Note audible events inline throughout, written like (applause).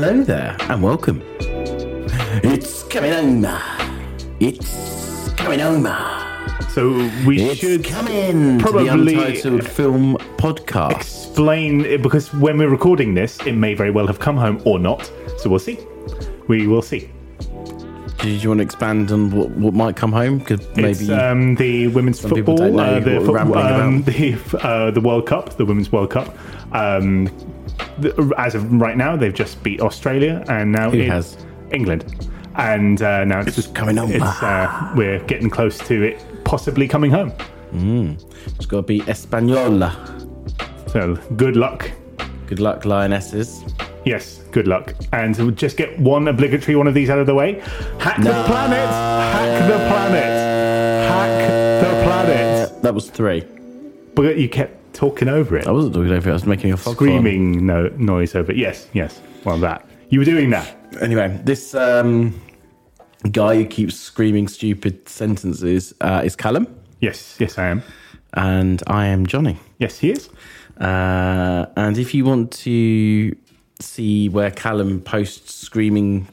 Hello there, and welcome. It's coming home. It's coming home. So we It's should coming probably- to the Untitled Film Podcast. explain it because when we're recording this, it may very well have come home or not. So we'll see. We will see. Do you want to expand on what, what might come home? Because maybe It's um, the women's Some people football, don't know uh, the, what we're foot- rambling um, about. (laughs) the uh, the World Cup, the Women's World Cup. Um, as of right now, they've just beat Australia, and now Who it's has? England. And uh, now it's just coming home. It's, uh, we're getting close to it possibly coming home. it's got to be Española. So good luck. Good luck, Lionesses. Yes, good luck. And we'll just get one obligatory one of these out of the way. Hack the planet! Hack the planet! Hack the planet! That was three. But you kept talking over it. I wasn't talking over it. I was making a fog Screaming no, noise over it. Yes, yes. Well, that. You were doing that. Anyway, this um, guy who keeps screaming stupid sentences uh, is Callum, Yes, yes, I am. and I am Johnny. Yes, he is. Uh, and if you want to see where Callum posts screaming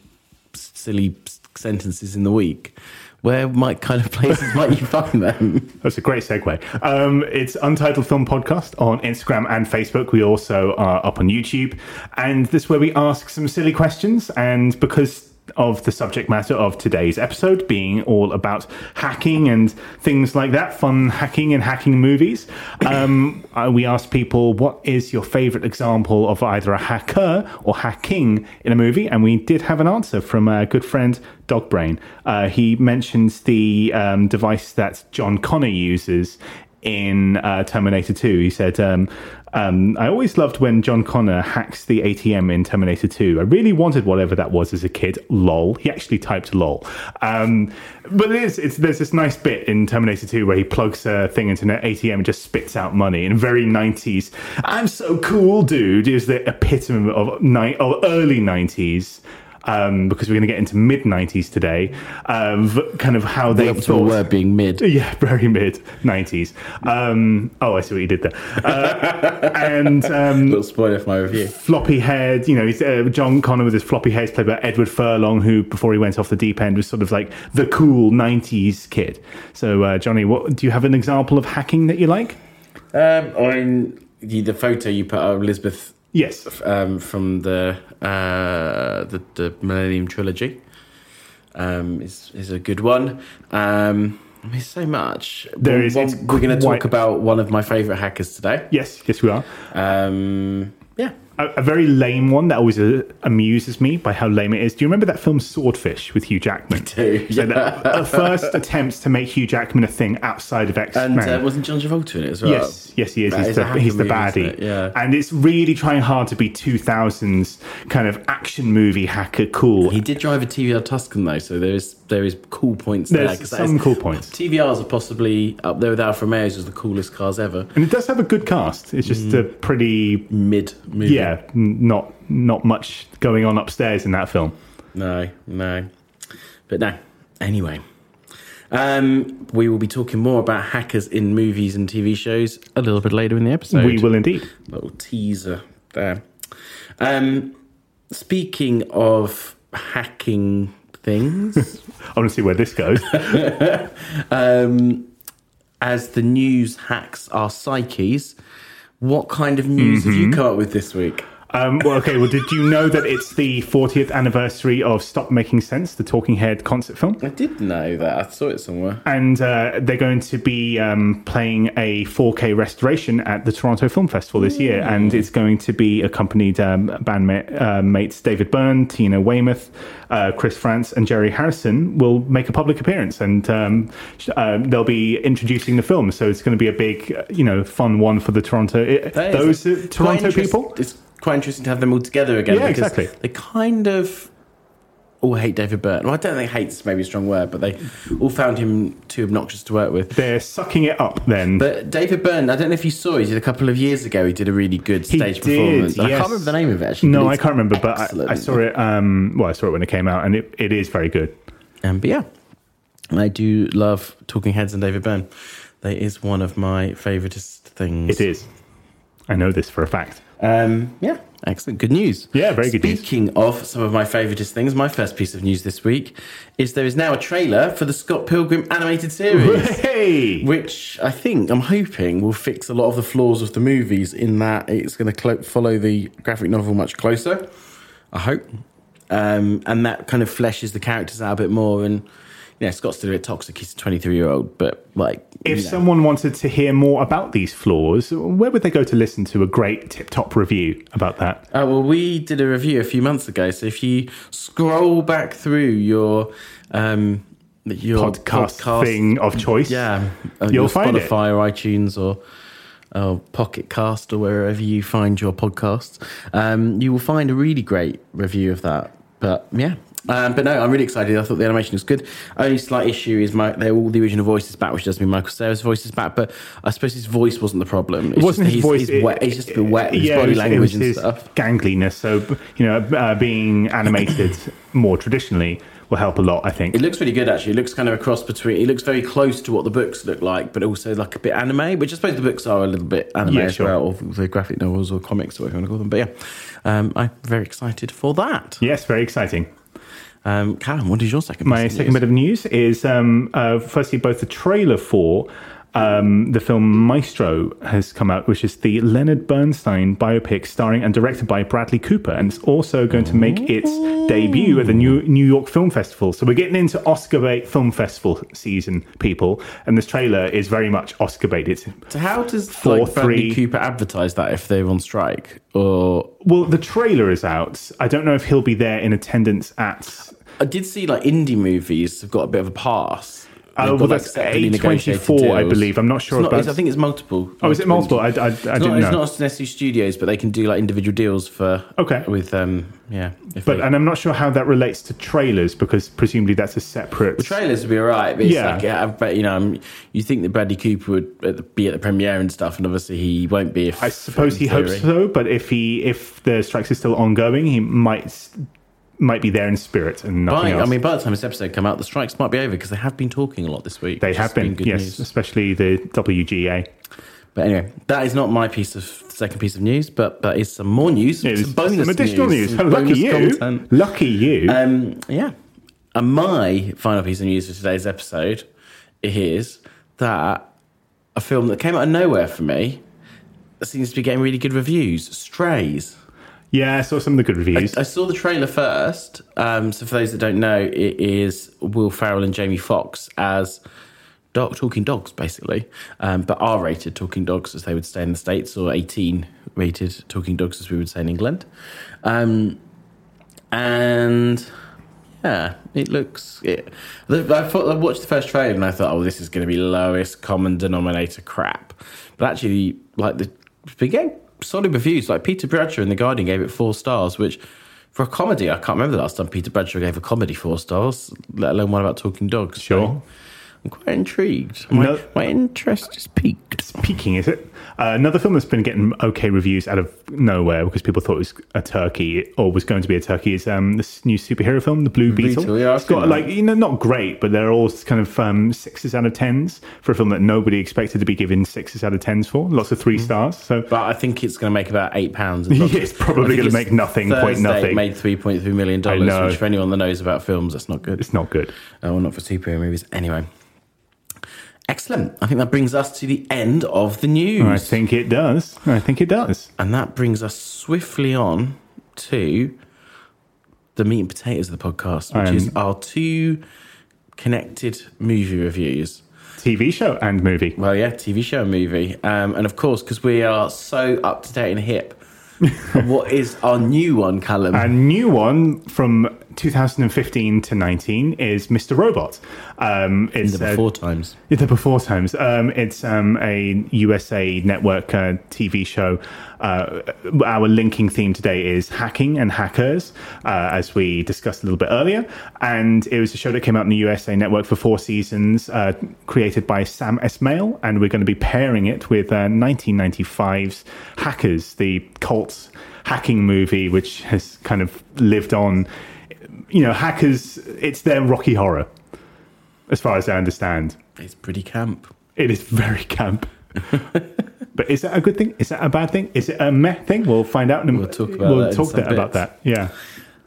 silly sentences in the week, where might kind of places might you find them? (laughs) That's a great segue. Um, it's Untitled Film Podcast on Instagram and Facebook. We also are up on YouTube. And this is where we ask some silly questions. And because of the subject matter of today's episode being all about hacking and things like that, fun hacking and hacking movies, (coughs) um, uh, we asked people, what is your favorite example of either a hacker or hacking in a movie? And we did have an answer from a good friend, Dogbrain. Uh, he mentions the um, device that John Connor uses in uh, Terminator 2. He said, um, um, I always loved when John Connor hacks the ATM in Terminator 2. I really wanted whatever that was as a kid. Lol. He actually typed lol. Um, but it is, it's, there's this nice bit in Terminator 2 where he plugs a thing into an ATM and just spits out money in very 90s. I'm so cool, dude, is the epitome of, ni- of early 90s. Um, because we're going to get into mid 90s today, um, kind of how they The thought. word being mid. (laughs) Yeah, very mid nineties. Um, oh, I see what you did there. Uh, (laughs) and um, Little spoiler for my review. floppy haired, you know, he's, uh, John Connor with his floppy hair is played by Edward Furlong, who before he went off the deep end was sort of like the cool nineties kid. So, uh, Johnny, what do you have an example of hacking that you like? Um, I mean, the, the photo you put of Elizabeth Yes. um, from the, uh, the the Millennium Trilogy um, is is a good one. Um, I mean, so much. There One- is- one- we're going to talk about one of my favourite hackers today. Yes, yes, we are. Um, yeah, A, a very lame one that always uh, amuses me by how lame it is. Do you remember that film Swordfish with Hugh Jackman? (laughs) do, So the, the first attempts to make Hugh Jackman a thing outside of X and Men. uh, wasn't John Travolta in it as well? Yes, yes, he is. That He's is the, he's movie, isn't baddie. Yeah. And it's really trying hard to be 2000s kind of action movie hacker cool. He did drive a TVR Tuscan though, so there is there is cool points there. There's 'cause some is- cool points. TVRs are possibly up there with Alfa Romeos as the coolest cars ever. And it does have a good cast. It's just Mm. a pretty, Mid movie. yeah, n- not not much going on upstairs in that film. No, no. But no. Anyway. Um, we will be talking more about hackers in movies and TV shows a little bit later in the episode. we will indeed. Little teaser there. Um, speaking of hacking things, (laughs) I want to see where this goes. (laughs) um, as the news hacks our psyches, what kind of news have you mm-hmm. come up with this week? Um, well, okay. Well, did you know that it's the 40th anniversary of Stop Making Sense, the Talking Head concert film? I did know that. I saw it somewhere. and uh, they're going to be um, playing a 4K restoration at the Toronto Film Festival this year, and it's going to be accompanied um, bandmate uh, mates David Byrne, Tina Weymouth, uh, Chris Frantz, and Jerry Harrison will make a public appearance, and um, uh, they'll be introducing the film. So it's going to be a big, uh, you know, fun one for the Toronto those uh, quite Toronto people. It's quite interesting to have them all together again. Yeah, because exactly. They kind of all hate David Byrne. Well, I don't think hate's maybe a strong word, but they all found him too obnoxious to work with. They're sucking it up then. But David Byrne, I don't know if you saw, he did a couple of years ago. He did a really good He stage did, performance. I can't remember the name of it actually. no, I can't remember, but I. I saw it. Um, well, I saw it when it came out, and it, it is very good. Um, but yeah, I do love Talking Heads and David Byrne. That is one of my favouriteest things. It is. I know this for a fact. Um, yeah. Excellent. Good news. Yeah, very good news. Speaking of some of my favouriteest things, my first piece of news this week is there is now a trailer for the Scott Pilgrim animated series. (laughs) Hey! which I think I'm hoping will fix a lot of the flaws of the movies in that it's going to clo- follow the graphic novel much closer. I hope, um, and that kind of fleshes the characters out a bit more. And yeah, Scott's still a bit toxic. He's a 23 year old, but like If you know. someone wanted to hear more about these flaws, where would they go to listen to a great tip top review about that? Oh, well, we did a review a few months ago. So if you scroll back through your um, your Podcast, thing of choice. yeah, uh, You'll your find it. Spotify or iTunes or or Pocket Cast or wherever you find your podcasts, um, you will find a really great review of that. But yeah. Um, but no, I'm really excited. I thought the animation was good. Only slight issue is my, they're all the original voices back, which does mean Michael Cera's voice is back. But I suppose his voice wasn't the problem. It's It wasn't just, his he's, voice. He's, it- wet, he's just a bit wet. His yeah, body was, language and stuff. gangliness. So, you know, uh, being animated more traditionally will help a lot, I think. It looks really good, actually. It looks kind of a cross between. It looks very close to what the books look like, but also like a bit anime. Which I suppose the books are a little bit anime Yeah, as sure. well, or the graphic novels or comics, or whatever you want to call them. But yeah, um, I'm very excited for that. Yes, very exciting. Um, Callum, what is your second? My second news? bit of news is um, uh, firstly both the trailer for um, the film Maestro has come out, which is the Leonard Bernstein biopic starring and directed by Bradley Cooper, and it's also going to make its debut at the New New York Film Festival. So we're getting into Oscar bait film festival season, people, and this trailer is very much Oscar bait. It's So how does Four, like, Bradley three- Cooper advertise that if they're on strike? Or well, the trailer is out. I don't know if he'll be there in attendance at. I did see like indie movies have got a bit of a pass. Oh, got, well, like, that's separately negotiated A24, I believe. I'm not sure It's not- I think it's multiple. oh, is it multiple? I, I, I It's didn't not, know. it's not necessarily studios, but they can do like individual deals for Okay. with um yeah. But they, and I'm not sure how that relates to trailers because presumably that's a separate. the trailers would be alright, but Yeah. like yeah, but you know, um, you think that Bradley Cooper would be at the premiere and stuff, and obviously he won't be. If I suppose he in hopes so, but if he if the strikes are still ongoing, he might might be there in spirit and nothing By, else. I mean, by the time this episode come out, the strikes might be over because they have been talking a lot this week. they have has been, yes, news. especially the WGA. But anyway, that is not my piece of second piece of news, but that is some more news. It some bonus some additional news. some Lucky you! content. Lucky you! Um, yeah. And my final piece of news for today's episode is that a film that came out of nowhere for me seems to be getting really good reviews. Strays. Yeah, I saw some of the good reviews. I saw the trailer first. Um, so for those that don't know, it is Will Ferrell and Jamie Foxx as dog talking dogs, basically, um, but R-rated talking dogs, as they would say in the states, or 18-rated talking dogs, as we would say in England. Um, and yeah, it looks. It, I thought I watched the first trailer and I thought, oh, this is going to be lowest common denominator crap. But actually, like the getting solid reviews. Like Peter Bradshaw in the Guardian gave it four stars, which for a comedy, I can't remember the last time Peter Bradshaw gave a comedy four stars, let alone one about talking dogs. Sure. So I'm quite intrigued. My, No- my interest is piqued. It's peaking, is it? Uh, another film that's been getting okay reviews out of nowhere because people thought it was a turkey or was going to be a turkey is um, this new superhero film, The Blue Beetle. Beetle, yeah, it's got that. like you know not great, but they're all kind of um, sixes out of tens for a film that nobody expected to be given sixes out of tens for. Lots of Mm. three stars. So But I think it's going to make about eight pounds. (laughs) Yeah, it's probably gonna make nothing, point nothing. Made three point three million dollars. which for anyone that knows about films, that's not good. it's not good. Uh, well, not for superhero movies. Anyway, excellent. I think that brings us to the end of the news, I think it does. I think it does. and that brings us swiftly on to the meat and potatoes of the podcast, which Um, is our two connected movie reviews. TV show and movie. Well, yeah, TV show and movie. Um, and of course, because we are so up to date and hip, (laughs) what is our new one, Callum? A new one from 2015 to 19 is Mr. Robot. Um, it's the uh, before times. It's the before times. Um, it's um, a USA Network uh, TV show. Uh, our linking theme today is hacking and hackers, uh, as we discussed a little bit earlier. And it was a show that came out in the USA Network for four seasons, uh, created by Sam Esmail. And we're going to be pairing it with uh, 1995's Hackers, the cult hacking movie, which has kind of lived on. You know, hackers, it's their Rocky Horror as far as I understand. It's pretty camp. It is very camp. (laughs) But is that a good thing? Is that a bad thing? Is it a meh thing? We'll find out. And We'll talk about we'll that in talk that- about that. Yeah.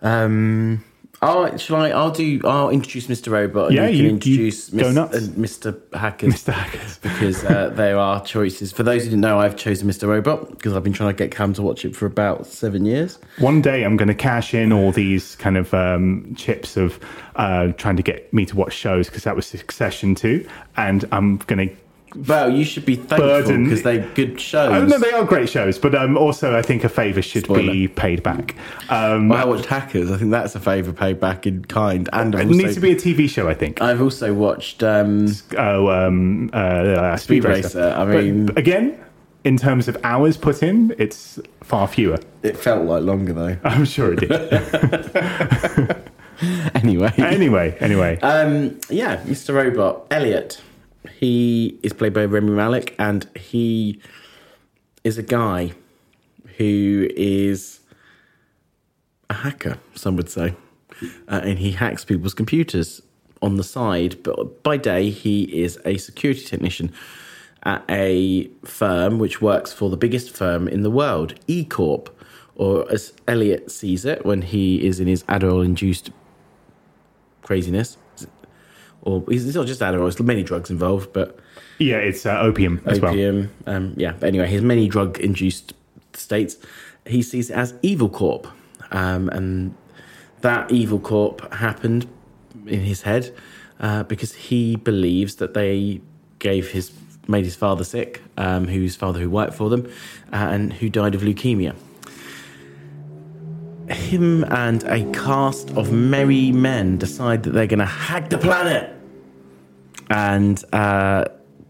Um, oh, shall I? I'll do. I'll introduce Mr. Robot. And Yeah, you you- can introduce you nuts. uh, Mr. Hackers. Mr. Hackers. (laughs) because uh, there are choices. For those who didn't know, I've chosen Mr. Robot because I've been trying to get Cam to watch it for about seven years. One day I'm going to cash in all these kind of um, chips of uh, trying to get me to watch shows because that was Succession too, and I'm going to. Well, you should be thankful because they're good shows. Oh, no, they are great shows, but um, also I think a favour should be paid back. Um, Well, I watched Hackers. I think that's a favour paid back in kind. And I've it also, needs to be a TV show, I think. I've also watched. Um, Oh, um, uh, Speed, Speed Racer. Racer, I But mean- again, in terms of hours put in, it's far fewer. it felt like longer though. (laughs) I'm sure it did. (laughs) anyway, anyway, anyway. Um, yeah, Mr. Robot, Elliot. He is played by Rami Malek, and he is a guy who is a hacker, some would say. Uh, and he hacks people's computers on the side, but by day, he is a security technician at a firm which works for the biggest firm in the world, E Corp, or as Elliot sees it when he is in his Adderall induced craziness. Or it's not just Adderall, It's many drugs involved, but yeah, it's uh, opium as well. opium. Um, yeah, but anyway, his many drug induced states, he sees it as Evil Corp. Um, and that Evil Corp happened in his head uh, because he believes that they gave his made his father sick, um, whose father who worked for them, uh, and who died of leukemia. Him and a cast of merry men decide that they're going to hack the planet and uh,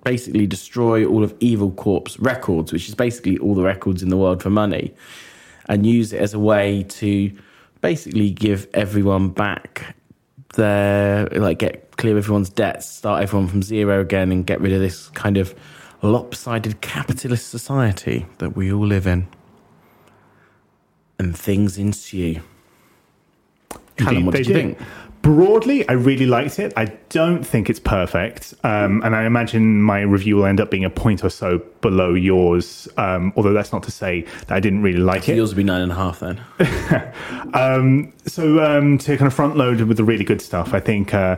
basically destroy all of Evil Corp's records, which is basically all the records in the world for money, and use it as a way to basically give everyone back their like get clear everyone's debts, start everyone from zero again, and get rid of this kind of lopsided capitalist society that we all live in. And things ensue. Callum, what did you did. think? Broadly, I really liked it. I don't think it's perfect, um, and I imagine my review will end up being a point or so below yours. Um, although that's not to say that I didn't really like it. Yours would be nine and a half then. (laughs) Um, so um, to kind of front load with the really good stuff, I think uh,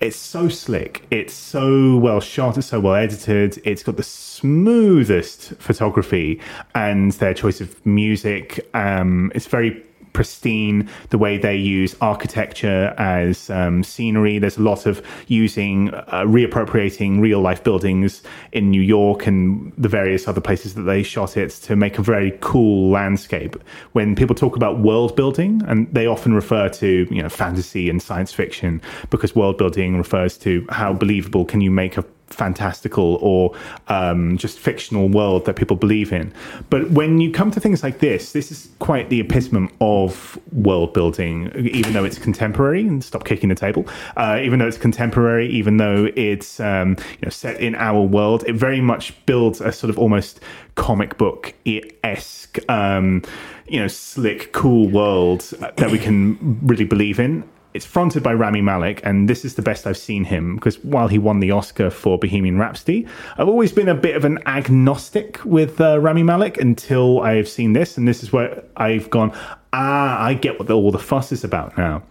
it's so slick. It's so well shot. It's so well edited. It's got the smoothest photography and their choice of music. Um, it's very pristine the way they use architecture as um, scenery. There's a lot of using uh, reappropriating real life buildings in new york and the various other places that they shot it to make a very cool landscape. When people talk about world building and they often refer to you know fantasy and science fiction because world building refers to how believable can you make a fantastical or um, just fictional world that people believe in. But when you come to things like this, this is quite the epitome of world building, even though it's contemporary. And stop kicking the table. Uh, even though it's contemporary, even though it's um, you know set in our world, it very much builds a sort of almost comic book esque. Um, you know, slick, cool world that we can really believe in it's fronted by Rami Malek, and this is the best I've seen him because while he won the Oscar for Bohemian Rhapsody, I've always been a bit of an agnostic with uh, Rami Malek until I've seen this, and this is where I've gone, ah, I get what the, all the fuss is about now.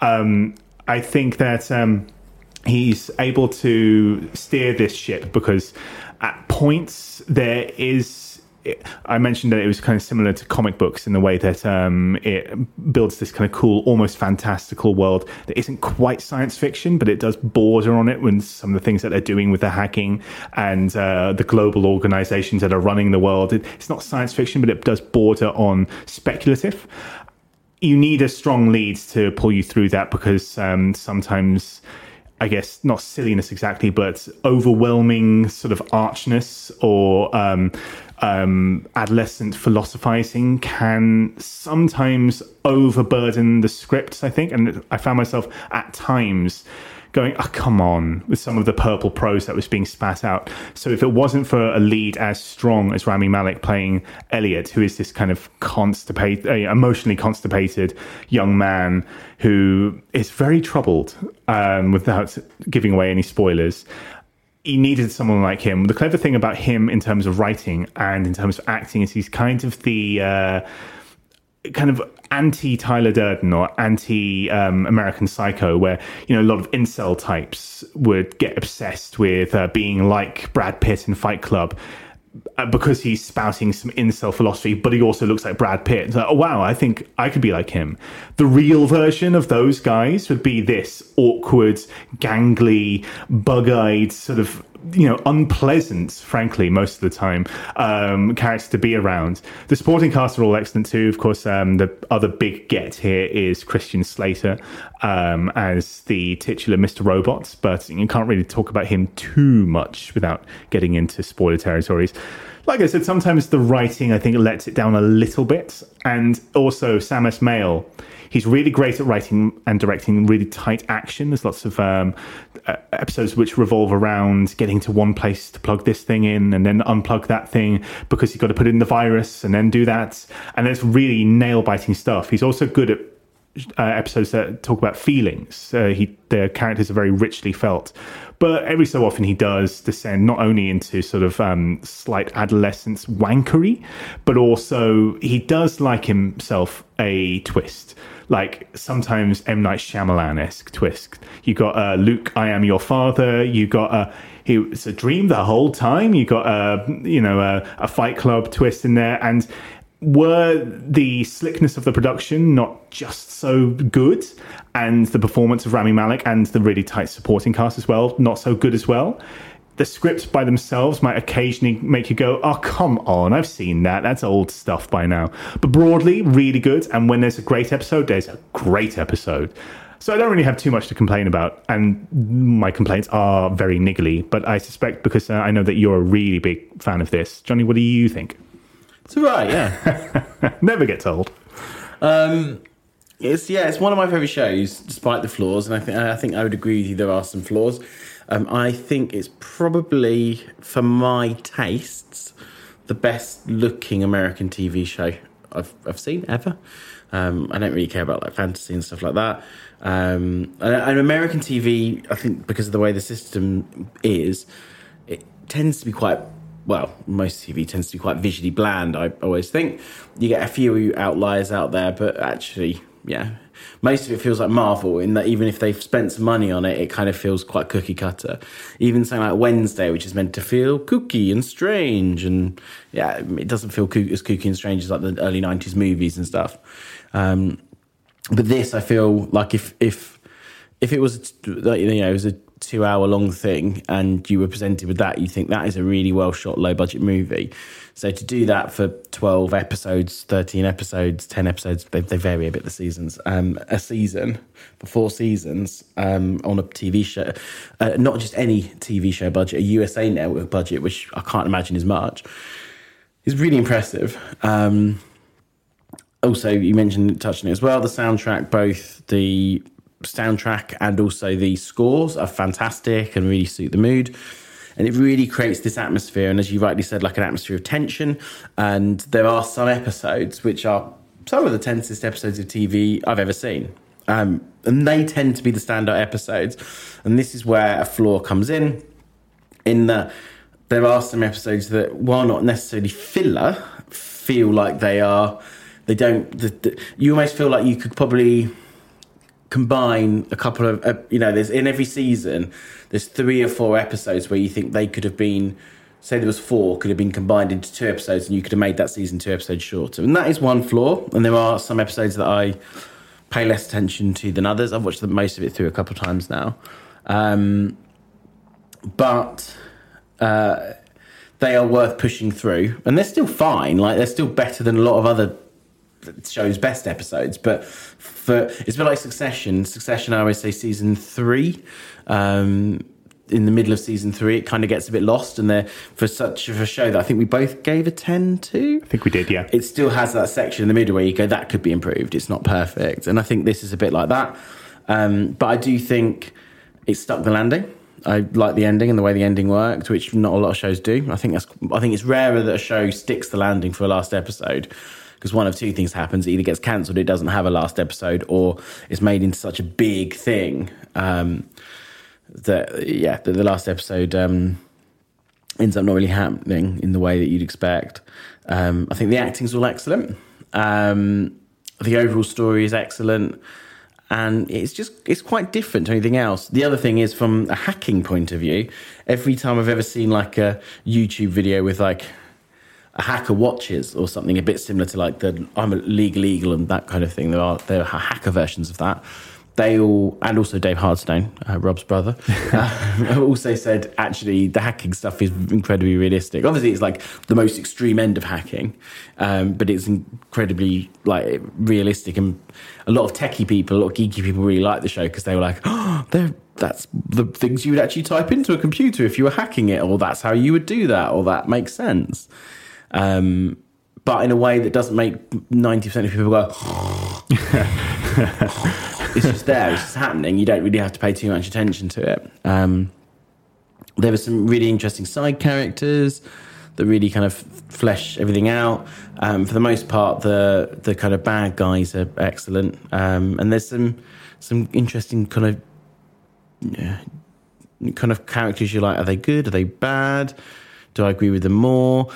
Um, I think that um, he's able to steer this ship because at points there is I mentioned that it was kind of similar to comic books in the way that um, it builds this kind of cool, almost fantastical world that isn't quite science fiction, but it does border on it when some of the things that they're doing with the hacking and uh, the global organizations that are running the world. It, it's not science fiction, but it does border on speculative. You need a strong lead to pull you through that because um, sometimes. I guess not silliness exactly, but overwhelming sort of archness or um, um, adolescent philosophizing can sometimes overburden the scripts, I think. And I found myself at times going, oh, come on, with some of the purple prose that was being spat out. So if it wasn't for a lead as strong as Rami Malek playing Elliot, who is this kind of constipated, uh, emotionally constipated young man who is very troubled, um, without giving away any spoilers, he needed someone like him. The clever thing about him in terms of writing and in terms of acting is he's kind of the uh, kind of anti Tyler Durden or anti um, American Psycho, where you know a lot of incel types would get obsessed with uh, being like Brad Pitt in Fight Club. Uh, Because he's spouting some incel philosophy, but he also looks like Brad Pitt. Like, oh wow, I think I could be like him. The real version of those guys would be this awkward, gangly, bug-eyed, sort of you know, unpleasant, frankly, most of the time, um, character to be around. The supporting cast are all excellent too. Of course, um, the other big get here is Christian Slater um, as the titular Mr. Robot, but you can't really talk about him too much without getting into spoiler territories. Like I said, sometimes the writing, I think, lets it down a little bit. And also, Sam Esmail he's really great at writing and directing really tight action. There's lots of um, uh, episodes which revolve around getting to one place to plug this thing in and then unplug that thing because you've got to put in the virus and then do that. And it's really nail biting stuff. He's also good at uh, episodes that talk about feelings. Uh, he the characters are very richly felt, but every so often he does descend not only into sort of um, slight adolescence wankery, but also he does like himself a twist. Like sometimes M Night Shyamalan esque twist. You got uh, Luke, I am your father. You got uh, he it's a dream the whole time. You got a you know a, a Fight Club twist in there, and were the slickness of the production not just so good, and the performance of Rami Malek and the really tight supporting cast as well not so good as well. The scripts by themselves might occasionally make you go, "Oh, come on! I've seen that. That's old stuff by now." But broadly, really good. And when there's a great episode, there's a great episode. So I don't really have too much to complain about, and my complaints are very niggly. But I suspect because uh, I know that you're a really big fan of this, Johnny. What do you think? It's right, yeah. (laughs) Never gets old. Um, it's yeah, it's one of my favorite shows, despite the flaws, and I think I think I would agree with you. There are some flaws. Um, I think it's probably, for my tastes, the best looking American TV show I've I've seen ever. Um, I don't really care about like fantasy and stuff like that. Um, and, and American TV, I think, because of the way the system is, it tends to be quite well, most TV tends to be quite visually bland. I always think you get a few outliers out there, but actually, yeah, most of it feels like Marvel in that even if they've spent some money on it, it kind of feels quite cookie cutter. Even something like Wednesday, which is meant to feel kooky and strange, and yeah, it doesn't feel as kooky and strange as like the early '90s movies and stuff. Um, but this, I feel like if if if it was you know it was a two hour long thing and you were presented with that, you think that is a really well shot, low budget movie. So to do that for 12 episodes, 13 episodes, 10 episodes, they, they vary a bit the seasons. Um, a season for four seasons um, on a TV show, uh, not just any TV show budget, a USA network budget, which I can't imagine is much, is really impressive. Um, also, you mentioned touching it as well. The soundtrack, both the soundtrack and also the scores are fantastic and really suit the mood. And it really creates this atmosphere, and as you rightly said, like an atmosphere of tension. And there are some episodes which are some of the tensest episodes of TV I've ever seen. Um, and they tend to be the standout episodes. And this is where a flaw comes in, in that there are some episodes that, while not necessarily filler, feel like they are. They don't. The, the, you almost feel like you could probably combine a couple of uh, you know there's in every season there's three or four episodes where you think they could have been say there was four could have been combined into two episodes and you could have made that season two episodes shorter. And that is one flaw and there are some episodes that i pay less attention to than others. I've watched the, most of it through a couple of times now. Um, but uh, they are worth pushing through and they're still fine. Like they're still better than a lot of other shows best episodes but for it's a bit like succession succession i always say season three um in the middle of season three it kind of gets a bit lost and there for such of a show that i think we both gave a 10 to I think we did, yeah. it still has that section in the middle where you go that could be improved it's not perfect and i think this is a bit like that um, but i do think it stuck the landing I like the ending and the way the ending worked, which not a lot of shows do. I think that's. I think it's rarer that a show sticks the landing for a last episode because one of two things happens: it either gets cancelled, it doesn't have a last episode, or it's made into such a big thing. Um, that yeah, that the last episode um, ends up not really happening in the way that you'd expect. Um, I think the acting's all excellent. Um, the overall story is excellent, and it's just it's quite different to anything else. The other thing is from a hacking point of view. Every time I've ever seen like a YouTube video with like a hacker watches or something a bit similar to like the I'm a legal eagle and that kind of thing. There are there are hacker versions of that they all, and also Dave Hardstone, uh, Rob's brother, (laughs) uh, also said actually the hacking stuff is incredibly realistic. Obviously, it's like the most extreme end of hacking, um, but it's incredibly like realistic. And a lot of techie people, a lot of geeky people really like the show because they were like, oh, that's the things you would actually type into a computer if you were hacking it, or that's how you would do that, or that makes sense. Um, but in a way that doesn't make 90% of people go, (laughs) it's just there, it's just happening. You don't really have to pay too much attention to it. Um, there were some really interesting side characters that really kind of flesh everything out. Um, for the most part, the the kind of bad guys are excellent, um, and there's some some interesting kind of kind of characters you like. Are they good? Are they bad? Do I agree with them more?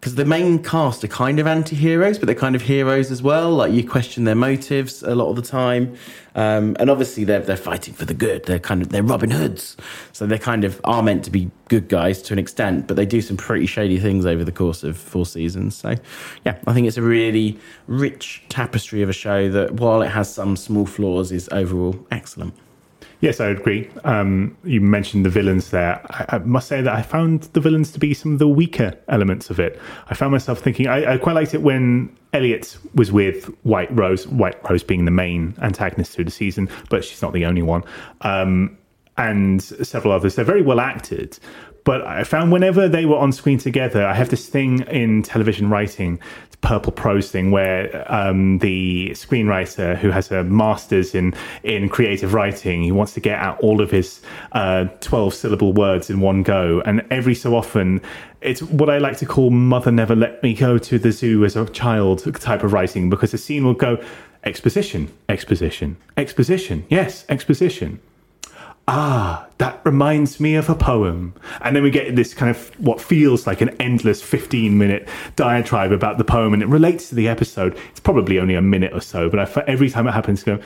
Because the main cast are kind of anti-heroes, but they're kind of heroes as well. Like you question their motives a lot of the time, um, and obviously they're they're fighting for the good. They're kind of they're Robin Hoods, so they kind of are meant to be good guys to an extent, but they do some pretty shady things over the course of four seasons. So, yeah, I think it's a really rich tapestry of a show that, while it has some small flaws, is overall excellent. Yes, I agree. Um, you mentioned the villains there. I, I, must say that I found the villains to be some of the weaker elements of it. I found myself thinking I, I quite liked it when Elliot was with White Rose, White Rose being the main antagonist through the season, but she's not the only one. Um, and several others. They're very well acted, but I found whenever they were on screen together, I have this thing in television writing purple prose thing where um, the screenwriter who has a master's in in creative writing he wants to get out all of his uh, 12 syllable words in one go. And every so often it's what I like to call mother never let me go to the zoo as a child type of writing because the scene will go exposition exposition exposition yes exposition ah, that reminds me of a poem. And then we get this kind of what feels like an endless 15 minute diatribe about the poem, and it relates to the episode. It's probably only a minute or so, but I, every time it happens, go,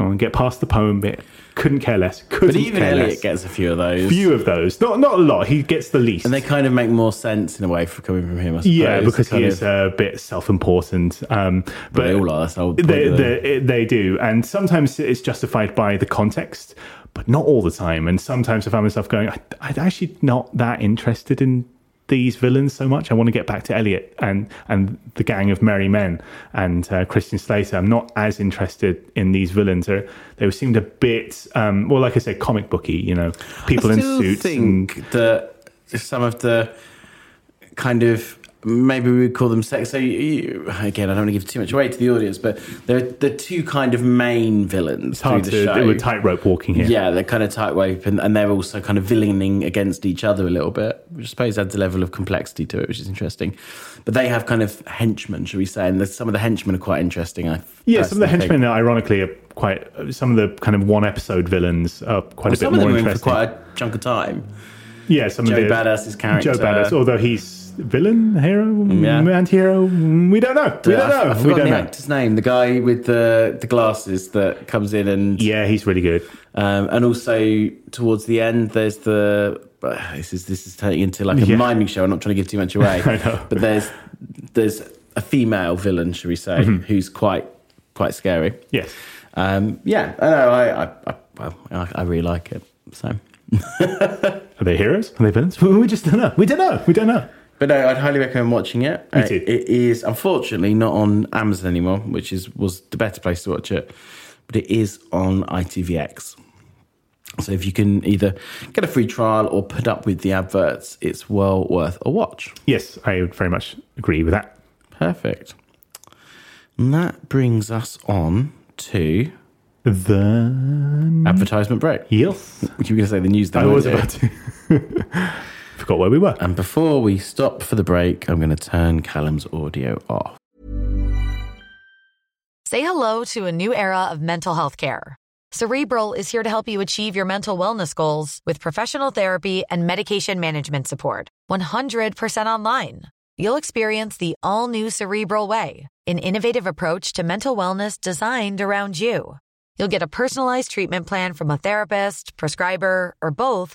go on, get past the poem bit. Couldn't care less. Couldn't but even Elliot less. gets a few of those. Few of those. Not not a lot. He gets the least. And they kind of make more sense in a way for coming from him. I suppose. Yeah, because he is of, a bit self-important. Um, but they all are. They, they, they do, and sometimes it's justified by the context but not all the time. And sometimes I found myself going, I, I'm actually not that interested in these villains so much. I want to get back to Elliot and and the gang of merry men and uh, Christian Slater. I'm not as interested in these villains. They're, they seemed a bit, um, well, like I said, comic booky. You know, people in suits. I think and, that some of the kind of maybe we would call them sex. So you, again, I don't want to give too much away to the audience, but they're the two kind of main villains it's hard the to, show. They were tightrope walking here. Yeah, they're kind of tightrope, and, and they're also kind of villaining against each other a little bit, which I suppose adds a level of complexity to it, which is interesting. But they have kind of henchmen, should we say? And some of the henchmen are quite interesting. I yeah, some of the henchmen, think. ironically, are quite. Some of the kind of one episode villains are quite well, a bit more interesting. for quite a chunk of time. Yeah, some Joe of the Joe Badass's character. Joe Badass, although he's villain, hero, yeah. anti-hero. We don't know. We don't know. I, we don't the know. actor's name. The guy with the the glasses that comes in and yeah, he's really good. Um, and also towards the end, there's the uh, (sighs) this is this is turning into like a yeah. miming show. I'm not trying to give too much away, (laughs) but there's there's a female villain, should we say, mm-hmm. who's quite quite scary. Yes. Um, yeah. I know. I I, I, well, I, I really like it. So. (laughs) Are they heroes? Are they villains? We just don't know. We don't know. We don't know. But no, I'd highly recommend watching it. Uh, it is unfortunately not on Amazon anymore, which is was the better place to watch it. But it is on ITVX. So if you can either get a free trial or put up with the adverts, it's well worth a watch. Yes, I would very much agree with that. Perfect. And that brings us on to the advertisement break. Yes. (laughs) You were going to say the news. I was about to. (laughs) forgot where we were. And before we stop for the break, I'm going to turn Callum's audio off. Say hello to a new era of mental health care. Cerebral is here to help you achieve your mental wellness goals with professional therapy and medication management support. 100% online. You'll experience the all new Cerebral Way, an innovative approach to mental wellness designed around you. You'll get a personalized treatment plan from a therapist, prescriber, or both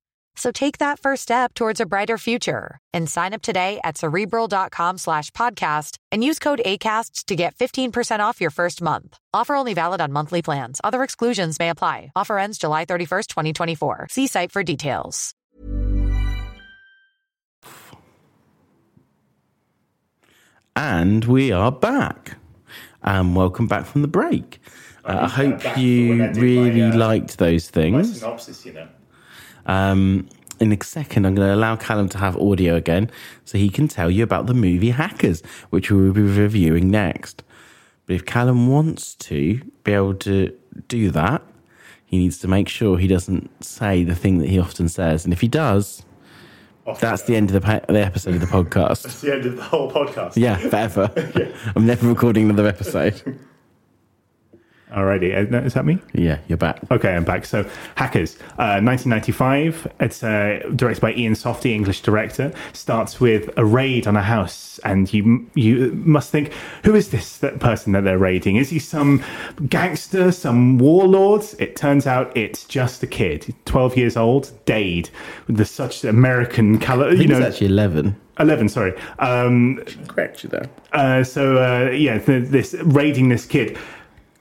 So take that first step towards a brighter future and sign up today at cerebral.com slash podcast and use code ACAST to get 15% off your first month. Offer only valid on monthly plans. Other exclusions may apply. Offer ends July 31st, 2024. See site for details. And we are back. And welcome back from the break. Uh, I hope back for when you I did really my, uh, liked those things. synopsis, you know. Um, in a second, I'm going to allow Callum to have audio again so he can tell you about the movie Hackers, which we will be reviewing next. But if Callum wants to be able to do that, he needs to make sure he doesn't say the thing that he often says. And if he does, Off that's the end of the, pa- the episode of the (laughs) podcast. That's the end of the whole podcast. Yeah, forever. (laughs) I'm never recording another episode. (laughs) Alrighty, uh, is that me? Yeah, you're back. Okay, I'm back. So, Hackers, uh, 1995. It's uh, directed by Iain Softley, English director. Starts with a raid on a house, and you you must think, who is this that person that they're raiding? Is he some gangster, some warlord? It turns out it's just a kid, 12 years old, Dade, with the such American color. You He's know, actually 11. 11. Sorry. Um, Correct you there. uh, so uh, yeah, th- this raiding this kid.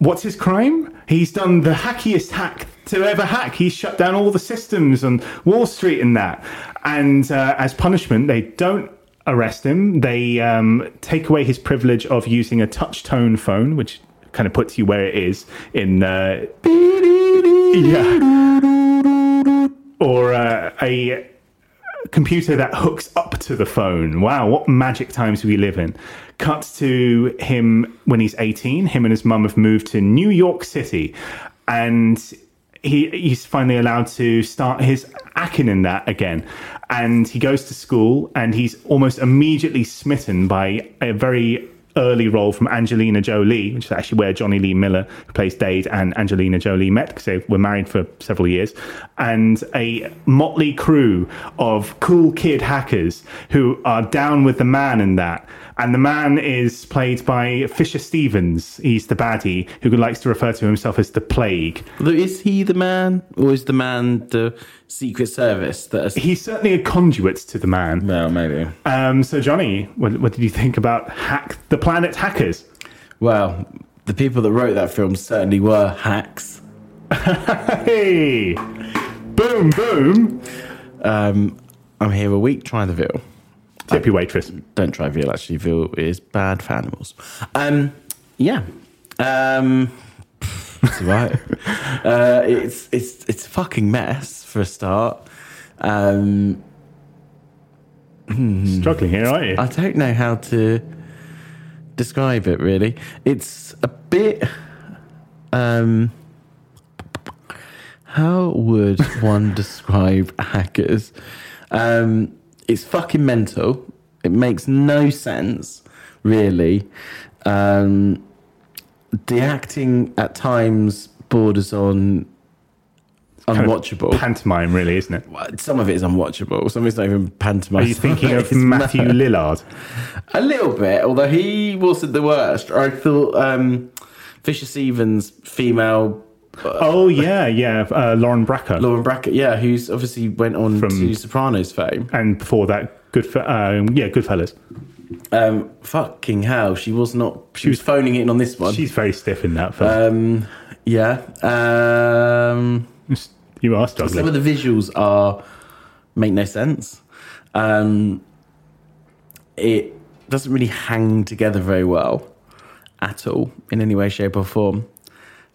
What's his crime? He's done the hackiest hack to ever hack. He's shut down all the systems on Wall Street and that. And uh, as punishment, they don't arrest him. They um, take away his privilege of using a touch tone phone, which kind of puts you where it is in. Uh, (laughs) yeah. Or uh, a computer that hooks up to the phone. Wow, what magic times we live in. Cuts to him when he's 18. Him and his mum have moved to New York City. And he, he's finally allowed to start his acting in that again. And he goes to school and he's almost immediately smitten by a very early role from Angelina Jolie, which is actually where Jonny Lee Miller, who plays Dade, and Angelina Jolie met because they were married for several years, and a motley crew of cool kid hackers who are down with the man in that. And the man is played by Fisher Stevens. He's the baddie who likes to refer to himself as the Plague. Is he the man, or is the man the Secret Service? That is, He's certainly a conduit to the man. well, maybe. Um, so, Johnny, what, what did you think about Hack the Planet Hackers? Well, the people that wrote that film certainly were hacks. (laughs) Hey! Boom, boom! Um, I'm here a week. Try the veal. Tip your waitress. Don't try veal. Actually, veal is bad for animals. Um, yeah. Um, it's right. (laughs) uh, it's it's it's a fucking mess for a start. Um, Struggling here, aren't you? I don't know how to describe it really. It's a bit um how would one (laughs) describe hackers? Um it's fucking mental. It makes no sense really. Um the acting at times borders on unwatchable. Pantomime, really, isn't it? Some of it is unwatchable. Some of it's not even pantomime. Are you thinking of (laughs) Matthew mad. Lillard? A little bit, although he wasn't the worst. I thought um, Fisher Stevens, female Oh, yeah, yeah. Uh, Lauren Bracker. Lauren Brackett, yeah, who's obviously went on From- to Sopranos fame. and before that, good for, um, yeah, Goodfellas. Um, fucking hell, she was not. She was phoning it in on this one. She's very stiff in that film. Um, yeah. Um, you are some struggling. of the visuals are make no sense. Um, it doesn't really hang together very well at all in any way, shape, or form.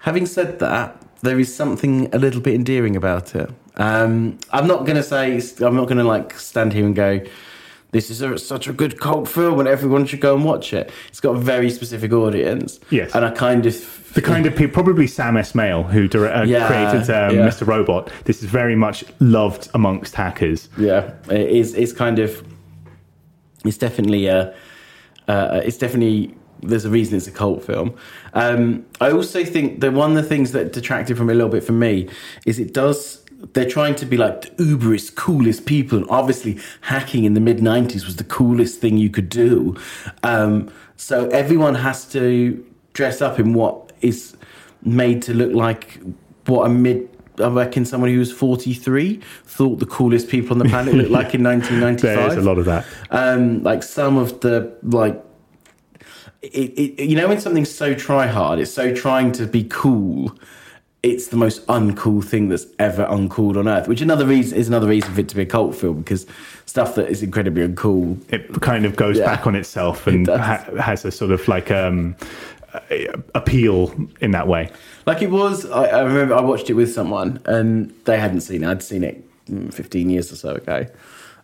Having said that, there is something a little bit endearing about it. Um, I'm not going to say I'm not going to like stand here and go. this is a, such a good cult film and everyone should go and watch it. It's got a very specific audience. Yes. and I kind of the kind of people, probably Sam Esmail, who dire- uh, Yeah, created um, yeah. Mr. Robot. This is very much loved amongst hackers. yeah, it is. It's kind of. It's definitely a. Uh, it's definitely. There's a reason it's a cult film. Um, I also think that one of the things that detracted from it a little bit for me is it does. They're trying to be like the uberest, coolest people, and obviously hacking in the mid '90s was the coolest thing you could do. Um, so everyone has to dress up in what is made to look like what a mid. I reckon someone who was 43 thought the coolest people on the planet looked like in (laughs) 1995 There's a lot of that. um, like some of the like it, it, you know when something's so try hard it's so trying to be cool it's the most uncool thing that's ever uncooled on earth which another reason is another reason for it to be a cult film because stuff that is incredibly uncool It kind of goes Yeah. back on itself and does. ha- has a sort of like um, appeal in that way. like it was I, I remember i watched it with someone and they hadn't seen it i'd seen it mm, 15 years or so ago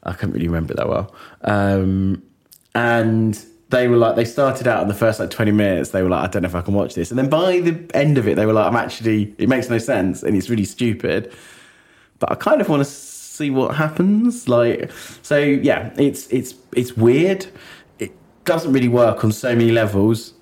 i can't really remember it that well um, and they were like they started out in the first like 20 minutes they were like i don't know if i can watch this. And then by the end of it they were like i'm actually it makes no sense and it's really stupid. But i kind of want to see what happens like so yeah it's it's it's weird. It doesn't really work on so many levels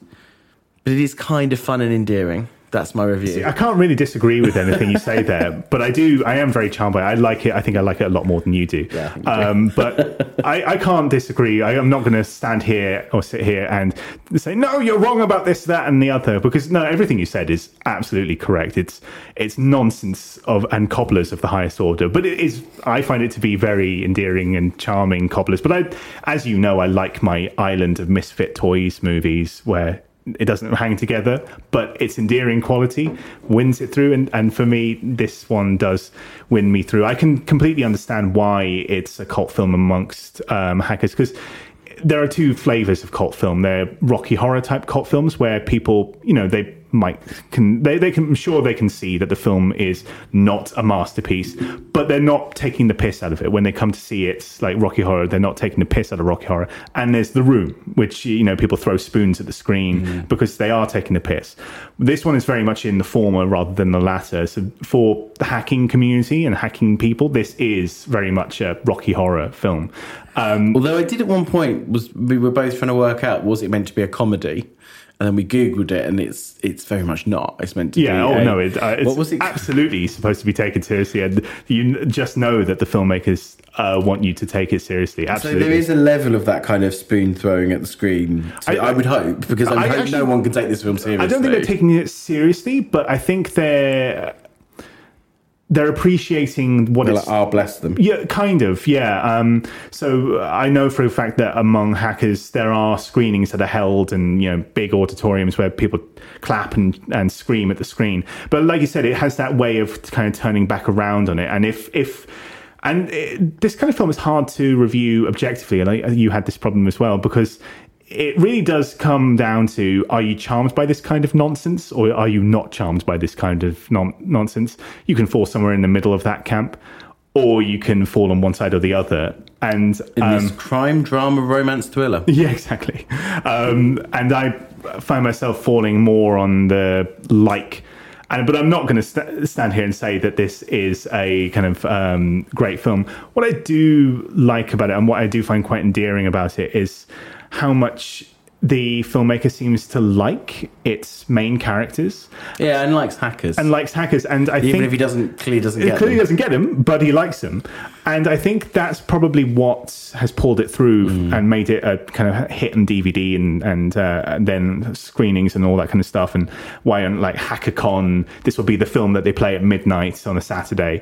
but it is kind of fun and endearing that's my review I can't really disagree with anything you say there, (laughs) but I do. I am very charmed by it. I like it. I think I like it a lot more than you do. Yeah, I think do. um, (laughs) but I, I can't disagree. I, I'm not going to stand here or sit here and say no, you're wrong about this, that, and the other. Because no, everything you said is absolutely correct. It's it's nonsense of and cobblers of the highest order. But it is. I find it to be very endearing and charming cobblers. But I, as you know, I like my island of misfit toys movies where it doesn't hang together, but its endearing quality wins it through. And, and for me, this one does win me through. I can completely understand why it's a cult film amongst um, hackers because there are two flavors of cult film. They're Rocky Horror type cult films where people, you know, they might can they, they can I'm sure they can see that the film is not a masterpiece, but they're not taking the piss out of it when they come to see it like Rocky Horror. They're not taking the piss out of Rocky Horror. And there's The Room, which you know people throw spoons at the screen because they are taking the piss. This one is very much in the former rather than the latter. So for the hacking community and hacking people, this is very much a Rocky Horror film. Um, Although I did at one point was we were both trying to work out was it meant to be a comedy, and then we googled it and it's it's very much not. It's meant to Yeah, be. oh a- no, it, uh, it's what was it? absolutely supposed to be taken seriously, and you just know that the filmmakers uh, want you to take it seriously. Absolutely, So there is a level of that kind of spoon throwing at the screen. to- I- I, would hope because I, I hope actually- no one can take this film seriously. I don't think they're taking it seriously, but I think they're they're appreciating what They're it's. like, oh, bless them. Yeah, kind of. Yeah. Um, so I know for a fact that among hackers there are screenings that are held in you know big auditoriums where people clap and, and scream at the screen. But like you said, it has that way of kind of turning back around on it. And if if and it, this kind of film is hard to review objectively, and I, you had this problem as well because it really does come down to are you charmed by this kind of nonsense or are you not charmed by this kind of non- nonsense? You can fall somewhere in the middle of that camp or you can fall on one side or the other. And In um, this crime drama romance thriller. (laughs) yeah, exactly. Um, and I find myself falling more on the like. And, but I'm not going to st- stand here and say that this is a kind of um, great film. What I do like about it, and what I do find quite endearing about it, is how much the filmmaker seems to like its main characters Yeah, and likes hackers. and likes hackers. And I Even think if he doesn't clearly doesn't get clearly them. doesn't get him, but he likes them. and I think that's probably what has pulled it through Mm. and made it a kind of hit on DVD and and, uh, and then screenings and all that kind of stuff. And why on like HackerCon, this will be the film that they play at midnight on a Saturday.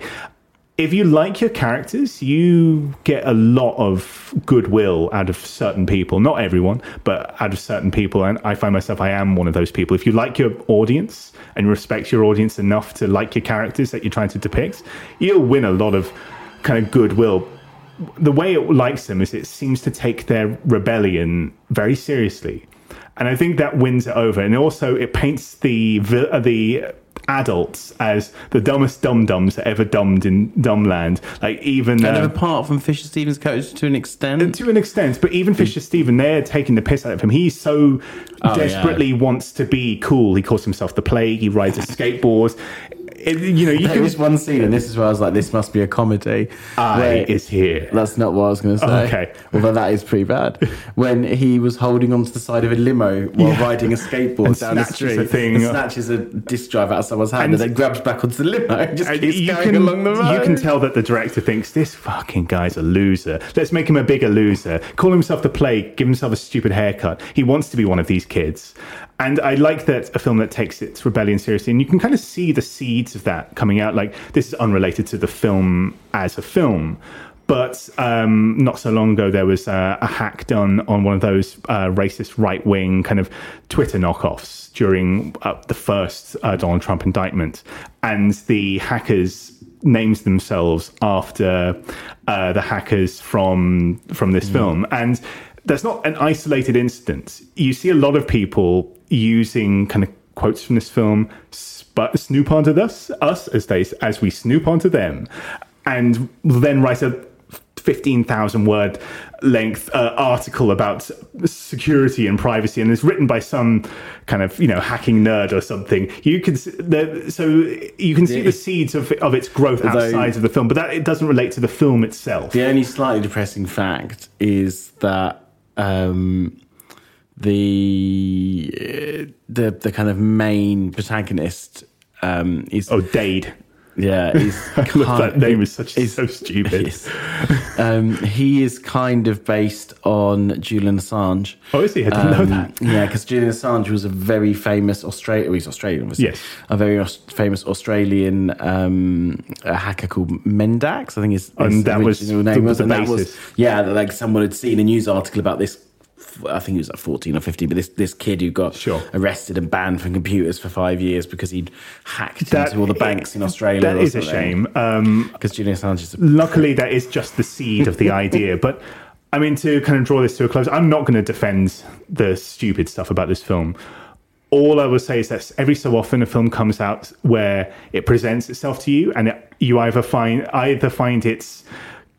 If you like your characters, you get a lot of goodwill out of certain people. Not everyone, but out of certain people. And I find myself, I am one of those people. If you like your audience and respect your audience enough to like your characters that you're trying to depict, you'll win a lot of kind of goodwill. The way it likes them is it seems to take their rebellion very seriously. And I think that wins it over. And also, it paints the the adults as the dumbest dum dums ever dumbed in Dumbland. Like even Kind uh, of apart from Fisher Stevens' coach to an extent. to an extent, but even Fisher Stephen, they're taking the piss out of him. He so Oh, desperately wants to be cool. He calls himself the plague. He rides a skateboard. It- you know, you There can. was one scene, and this is where I was like, "This must be a comedy." I where- is here. That's not what I was going to say. Okay. Although that is pretty bad. When he was holding onto the side of a limo while Yeah. riding a skateboard And down the street, a thing. and snatches a disc drive out of someone's hand, and, And- then grabs back onto the limo and just And keeps you going can, along the road. you can tell that the director thinks this fucking guy's a loser. Let's make him a bigger loser. Call himself the plague. Give himself a stupid haircut. He wants to be one of these kids. And I like that a film that takes its rebellion seriously, and you can kind of see the seeds of that coming out. Like this is unrelated to the film as a film, but um, not so long ago there was uh, a hack done on one of those uh, racist right wing kind of Twitter knockoffs during uh, the first uh, Donald Trump indictment, and the hackers names themselves after uh, the hackers from from this film. And that's not an isolated instance. You see a lot of people using kind of quotes from this film sp- snoop onto us us as they as we snoop onto them and then write a 15,000 word length uh, article about security and privacy and it's written by some kind of you know hacking nerd or something. You can the, so you can see the seeds of, of its growth outside of the film but that it doesn't relate to the film itself. The only slightly depressing fact is that um, the uh, the the kind of main protagonist um, is oh Dade yeah (laughs) is Look, that name is such is- so stupid is- um, he is kind of based on Julian Assange. oh is he I didn't know Um, that Yeah, because Julian Assange was a very famous Australian. He's Australian, obviously. Yes. A very aus- famous Australian um, a hacker called Mendax. I think his, And his that was name was. and that was yeah, like someone had seen a news article about this. I think he was like fourteen or fifteen, but this this kid who got Sure. arrested and banned from computers for five years because he'd hacked That- into all the banks in Australia. that is a shame um, because Julian Assange is. A, luckily that is just the seed of the (laughs) idea but i mean to kind of draw this to a close i'm not going to defend the stupid stuff about this film all i will say is that every so often a film comes out where it presents itself to you and it, you either find either find its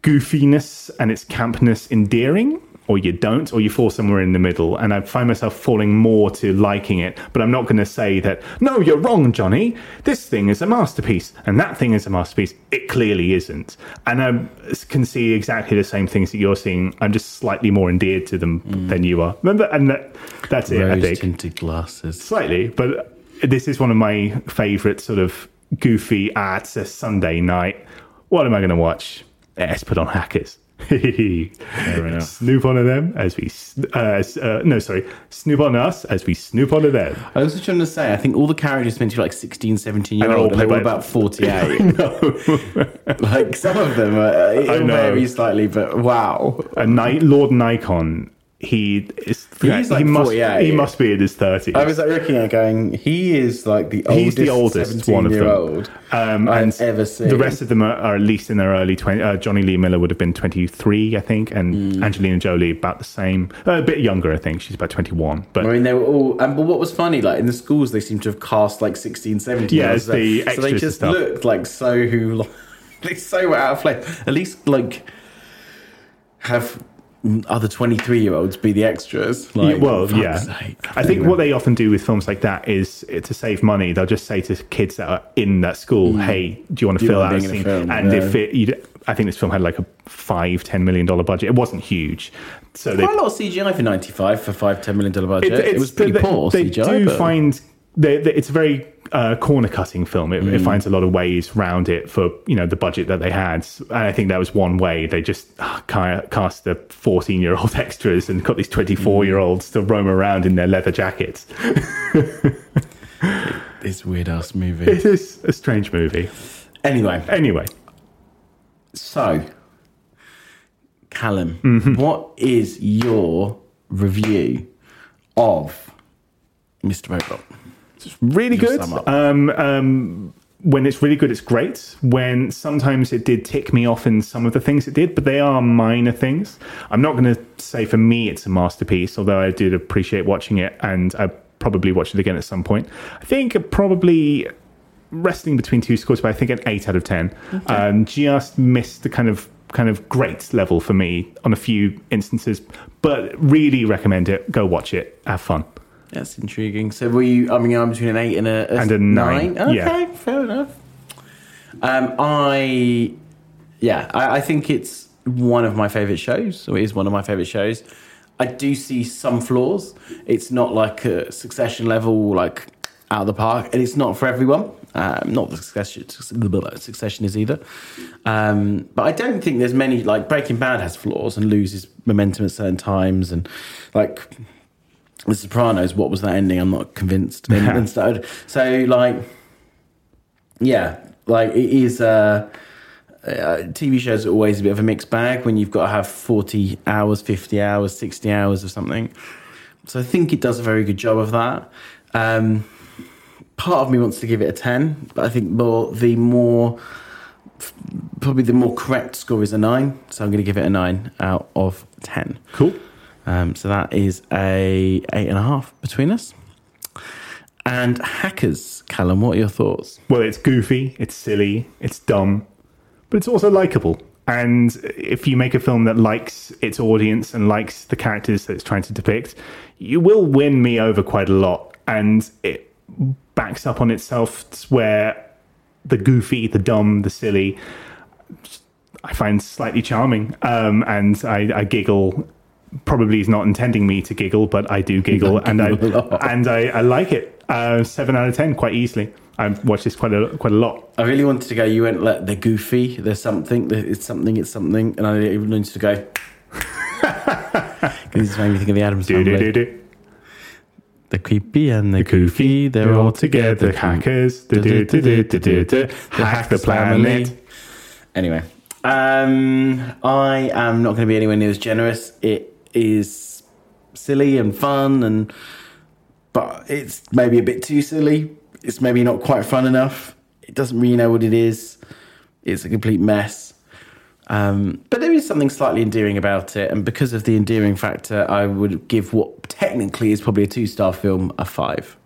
goofiness and its campness endearing or you don't, or you fall somewhere in the middle. And I find myself falling more to liking it. But I'm not going to say that, no, you're wrong, Johnny. This thing is a masterpiece, and that thing is a masterpiece. It clearly isn't. And I can see exactly the same things that you're seeing. I'm just slightly more endeared to them than you are. Remember? And that, that's it, I Rose think. tinted glasses. Slightly, but this is one of my favourite sort of goofy, ah, it's a Sunday night. What am I going to watch? Let's put on Hackers. (laughs) Snoop on them as we, uh, uh, no, sorry, snoop on us as we snoop on them. I was just trying to say, I think all the characters meant to be like 16, 17 year old, and they're all about 48. (laughs) (laughs) like some of them, are, it know. varies slightly, but wow. A Ni- Lord Nikon, he is, He's like he must, 48. he must be in his 30s. I was like looking at going, he is like the oldest, He's the oldest one of them. 17-year-old Um, I've and ever seen. The rest of them are, are at least in their early 20. Uh, Jonny Lee Miller would have been 23, I think, and Mm. Angelina Jolie about the same. Uh, a bit younger, I think. She's about 21. But I mean, they were all. Um, but what was funny, like in the schools, they seem to have cast like 16, 17 Yeah, year the so, so they just looked like so who, (laughs) they so out of place. At least like have other 23 year olds be the extras. Yeah, Like, well, yeah. sake. I think what they often do with films like that is uh, to save money. They'll just say to kids that are in that school, "Hey, do you want to Mm. fill out a being in a scene?" film? And Yeah. if it, you'd, I think this film had like a five, ten million dollar budget. It wasn't huge, so they Quite a lot of CGI for 95 for five, $10 million budget. It, it's- was pretty they, poor They CGI. do but- find they, they- it's a very uh, corner cutting film. It, Mm. it finds a lot of ways round it for you know the budget that they had, and I think that was one way. They just uh, cast the fourteen year old (laughs) extras and got these twenty four year olds to roam around in their leather jackets. (laughs) this weird ass movie. It is a strange movie. Anyway, Anyway, so Callum, Mm-hmm. what is your review of Mr. Robot? Really Just good. Um, um, when it's really good, it's great. When sometimes it did tick me off in some of the things it did, but they are minor things. I'm not going to say for me it's a masterpiece, although I did appreciate watching it and I probably watch it again at some point. I think probably wrestling between two scores, but I think an eight out of ten. Um, just missed the kind of kind of great level for me on a few instances, but really recommend it. Go watch it. Have fun. That's intriguing. So were you? I mean, I'm between an eight and a, And a nine, Okay, yeah. fair enough. Um, I, yeah, I, I think it's one of my favorite shows. Or it is one of my favorite shows. I do see some flaws. It's not like a Succession level, like out of the park, and it's not for everyone. Um, not the Succession, Succession is either. Um, but I don't think there's many like Breaking Bad has flaws and loses momentum at certain times, and like the Sopranos, what was that ending? I'm not convinced. And, and so, so, like, yeah, like it is. Uh, uh, TV shows are always a bit of a mixed bag when you've got to have 40 hours, 50 hours, 60 hours of something. So I think it does a very good job of that. Um, part of me wants to give it a 10, but I think more the more probably the more correct score is a 9. So I'm going to give it a 9 out of 10. Cool. Um, so that is a eight and a half between us. And hackers, Callum, what are your thoughts? Well, it's goofy, it's silly, it's dumb, but it's also likable. And if you make a film that likes its audience and likes the characters that it's trying to depict, you will win me over quite a lot. And it backs up on itself where the goofy, the dumb, the silly, I find slightly charming. Um, and I, I giggle. Probably he's not intending me to giggle, but I do giggle, and I giggle a lot. and I, I like it. Uh, seven out of ten, quite easily. I've watched this quite a quite a lot. I really wanted to go. You went like they're goofy. There's something. It's something. It's something. And I even wanted to go. Because (laughs) this made me think of the Addams Do do do do. The creepy and the, Goofy, they're all together. The Hackers, do do do do do do do. Hack the planet. Anyway, um, I am not going to be anywhere near as generous. It is silly and fun, and but it's maybe a bit too silly. It's maybe not quite fun enough. It doesn't really know what it is. It's a complete mess. Um, but there is something slightly endearing about it, and because of the endearing factor, I would give what technically is probably a two-star film a five.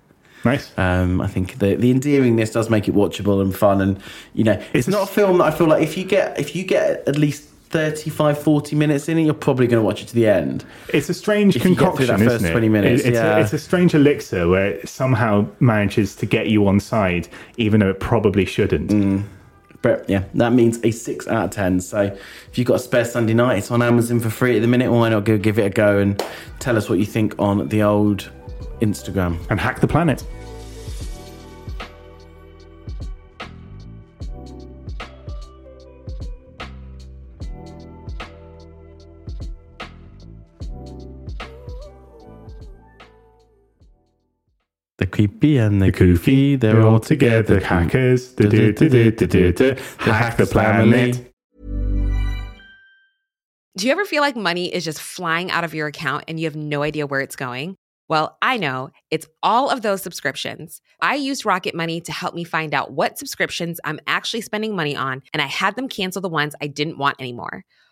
Nice. Um, I think the the endearingness does make it watchable and fun, and you know, it's It's not a film that I feel like if you get if you get at least 35, 40 minutes in it, you're probably going to watch it to the end. It's a strange If concoction, that first isn't it? 20 minutes, it's, yeah. a, it's a strange elixir where it somehow manages to get you on side, even though it probably shouldn't. Mm. But yeah, that means a six out of ten. So if you've got a spare Sunday night, it's on Amazon for free at the minute. Why not go give it a go and tell us what you think on the old Instagram? And hack the planet. Creepy and the, Goofy, they're all together. Hackers, do do do do do do do. Hack the planet. Do you ever feel like money is just flying out of your account and you have no idea where it's going? Well, I know it's all of those subscriptions. I used Rocket Money to help me find out what subscriptions I'm actually spending money on, and I had them cancel the ones I didn't want anymore.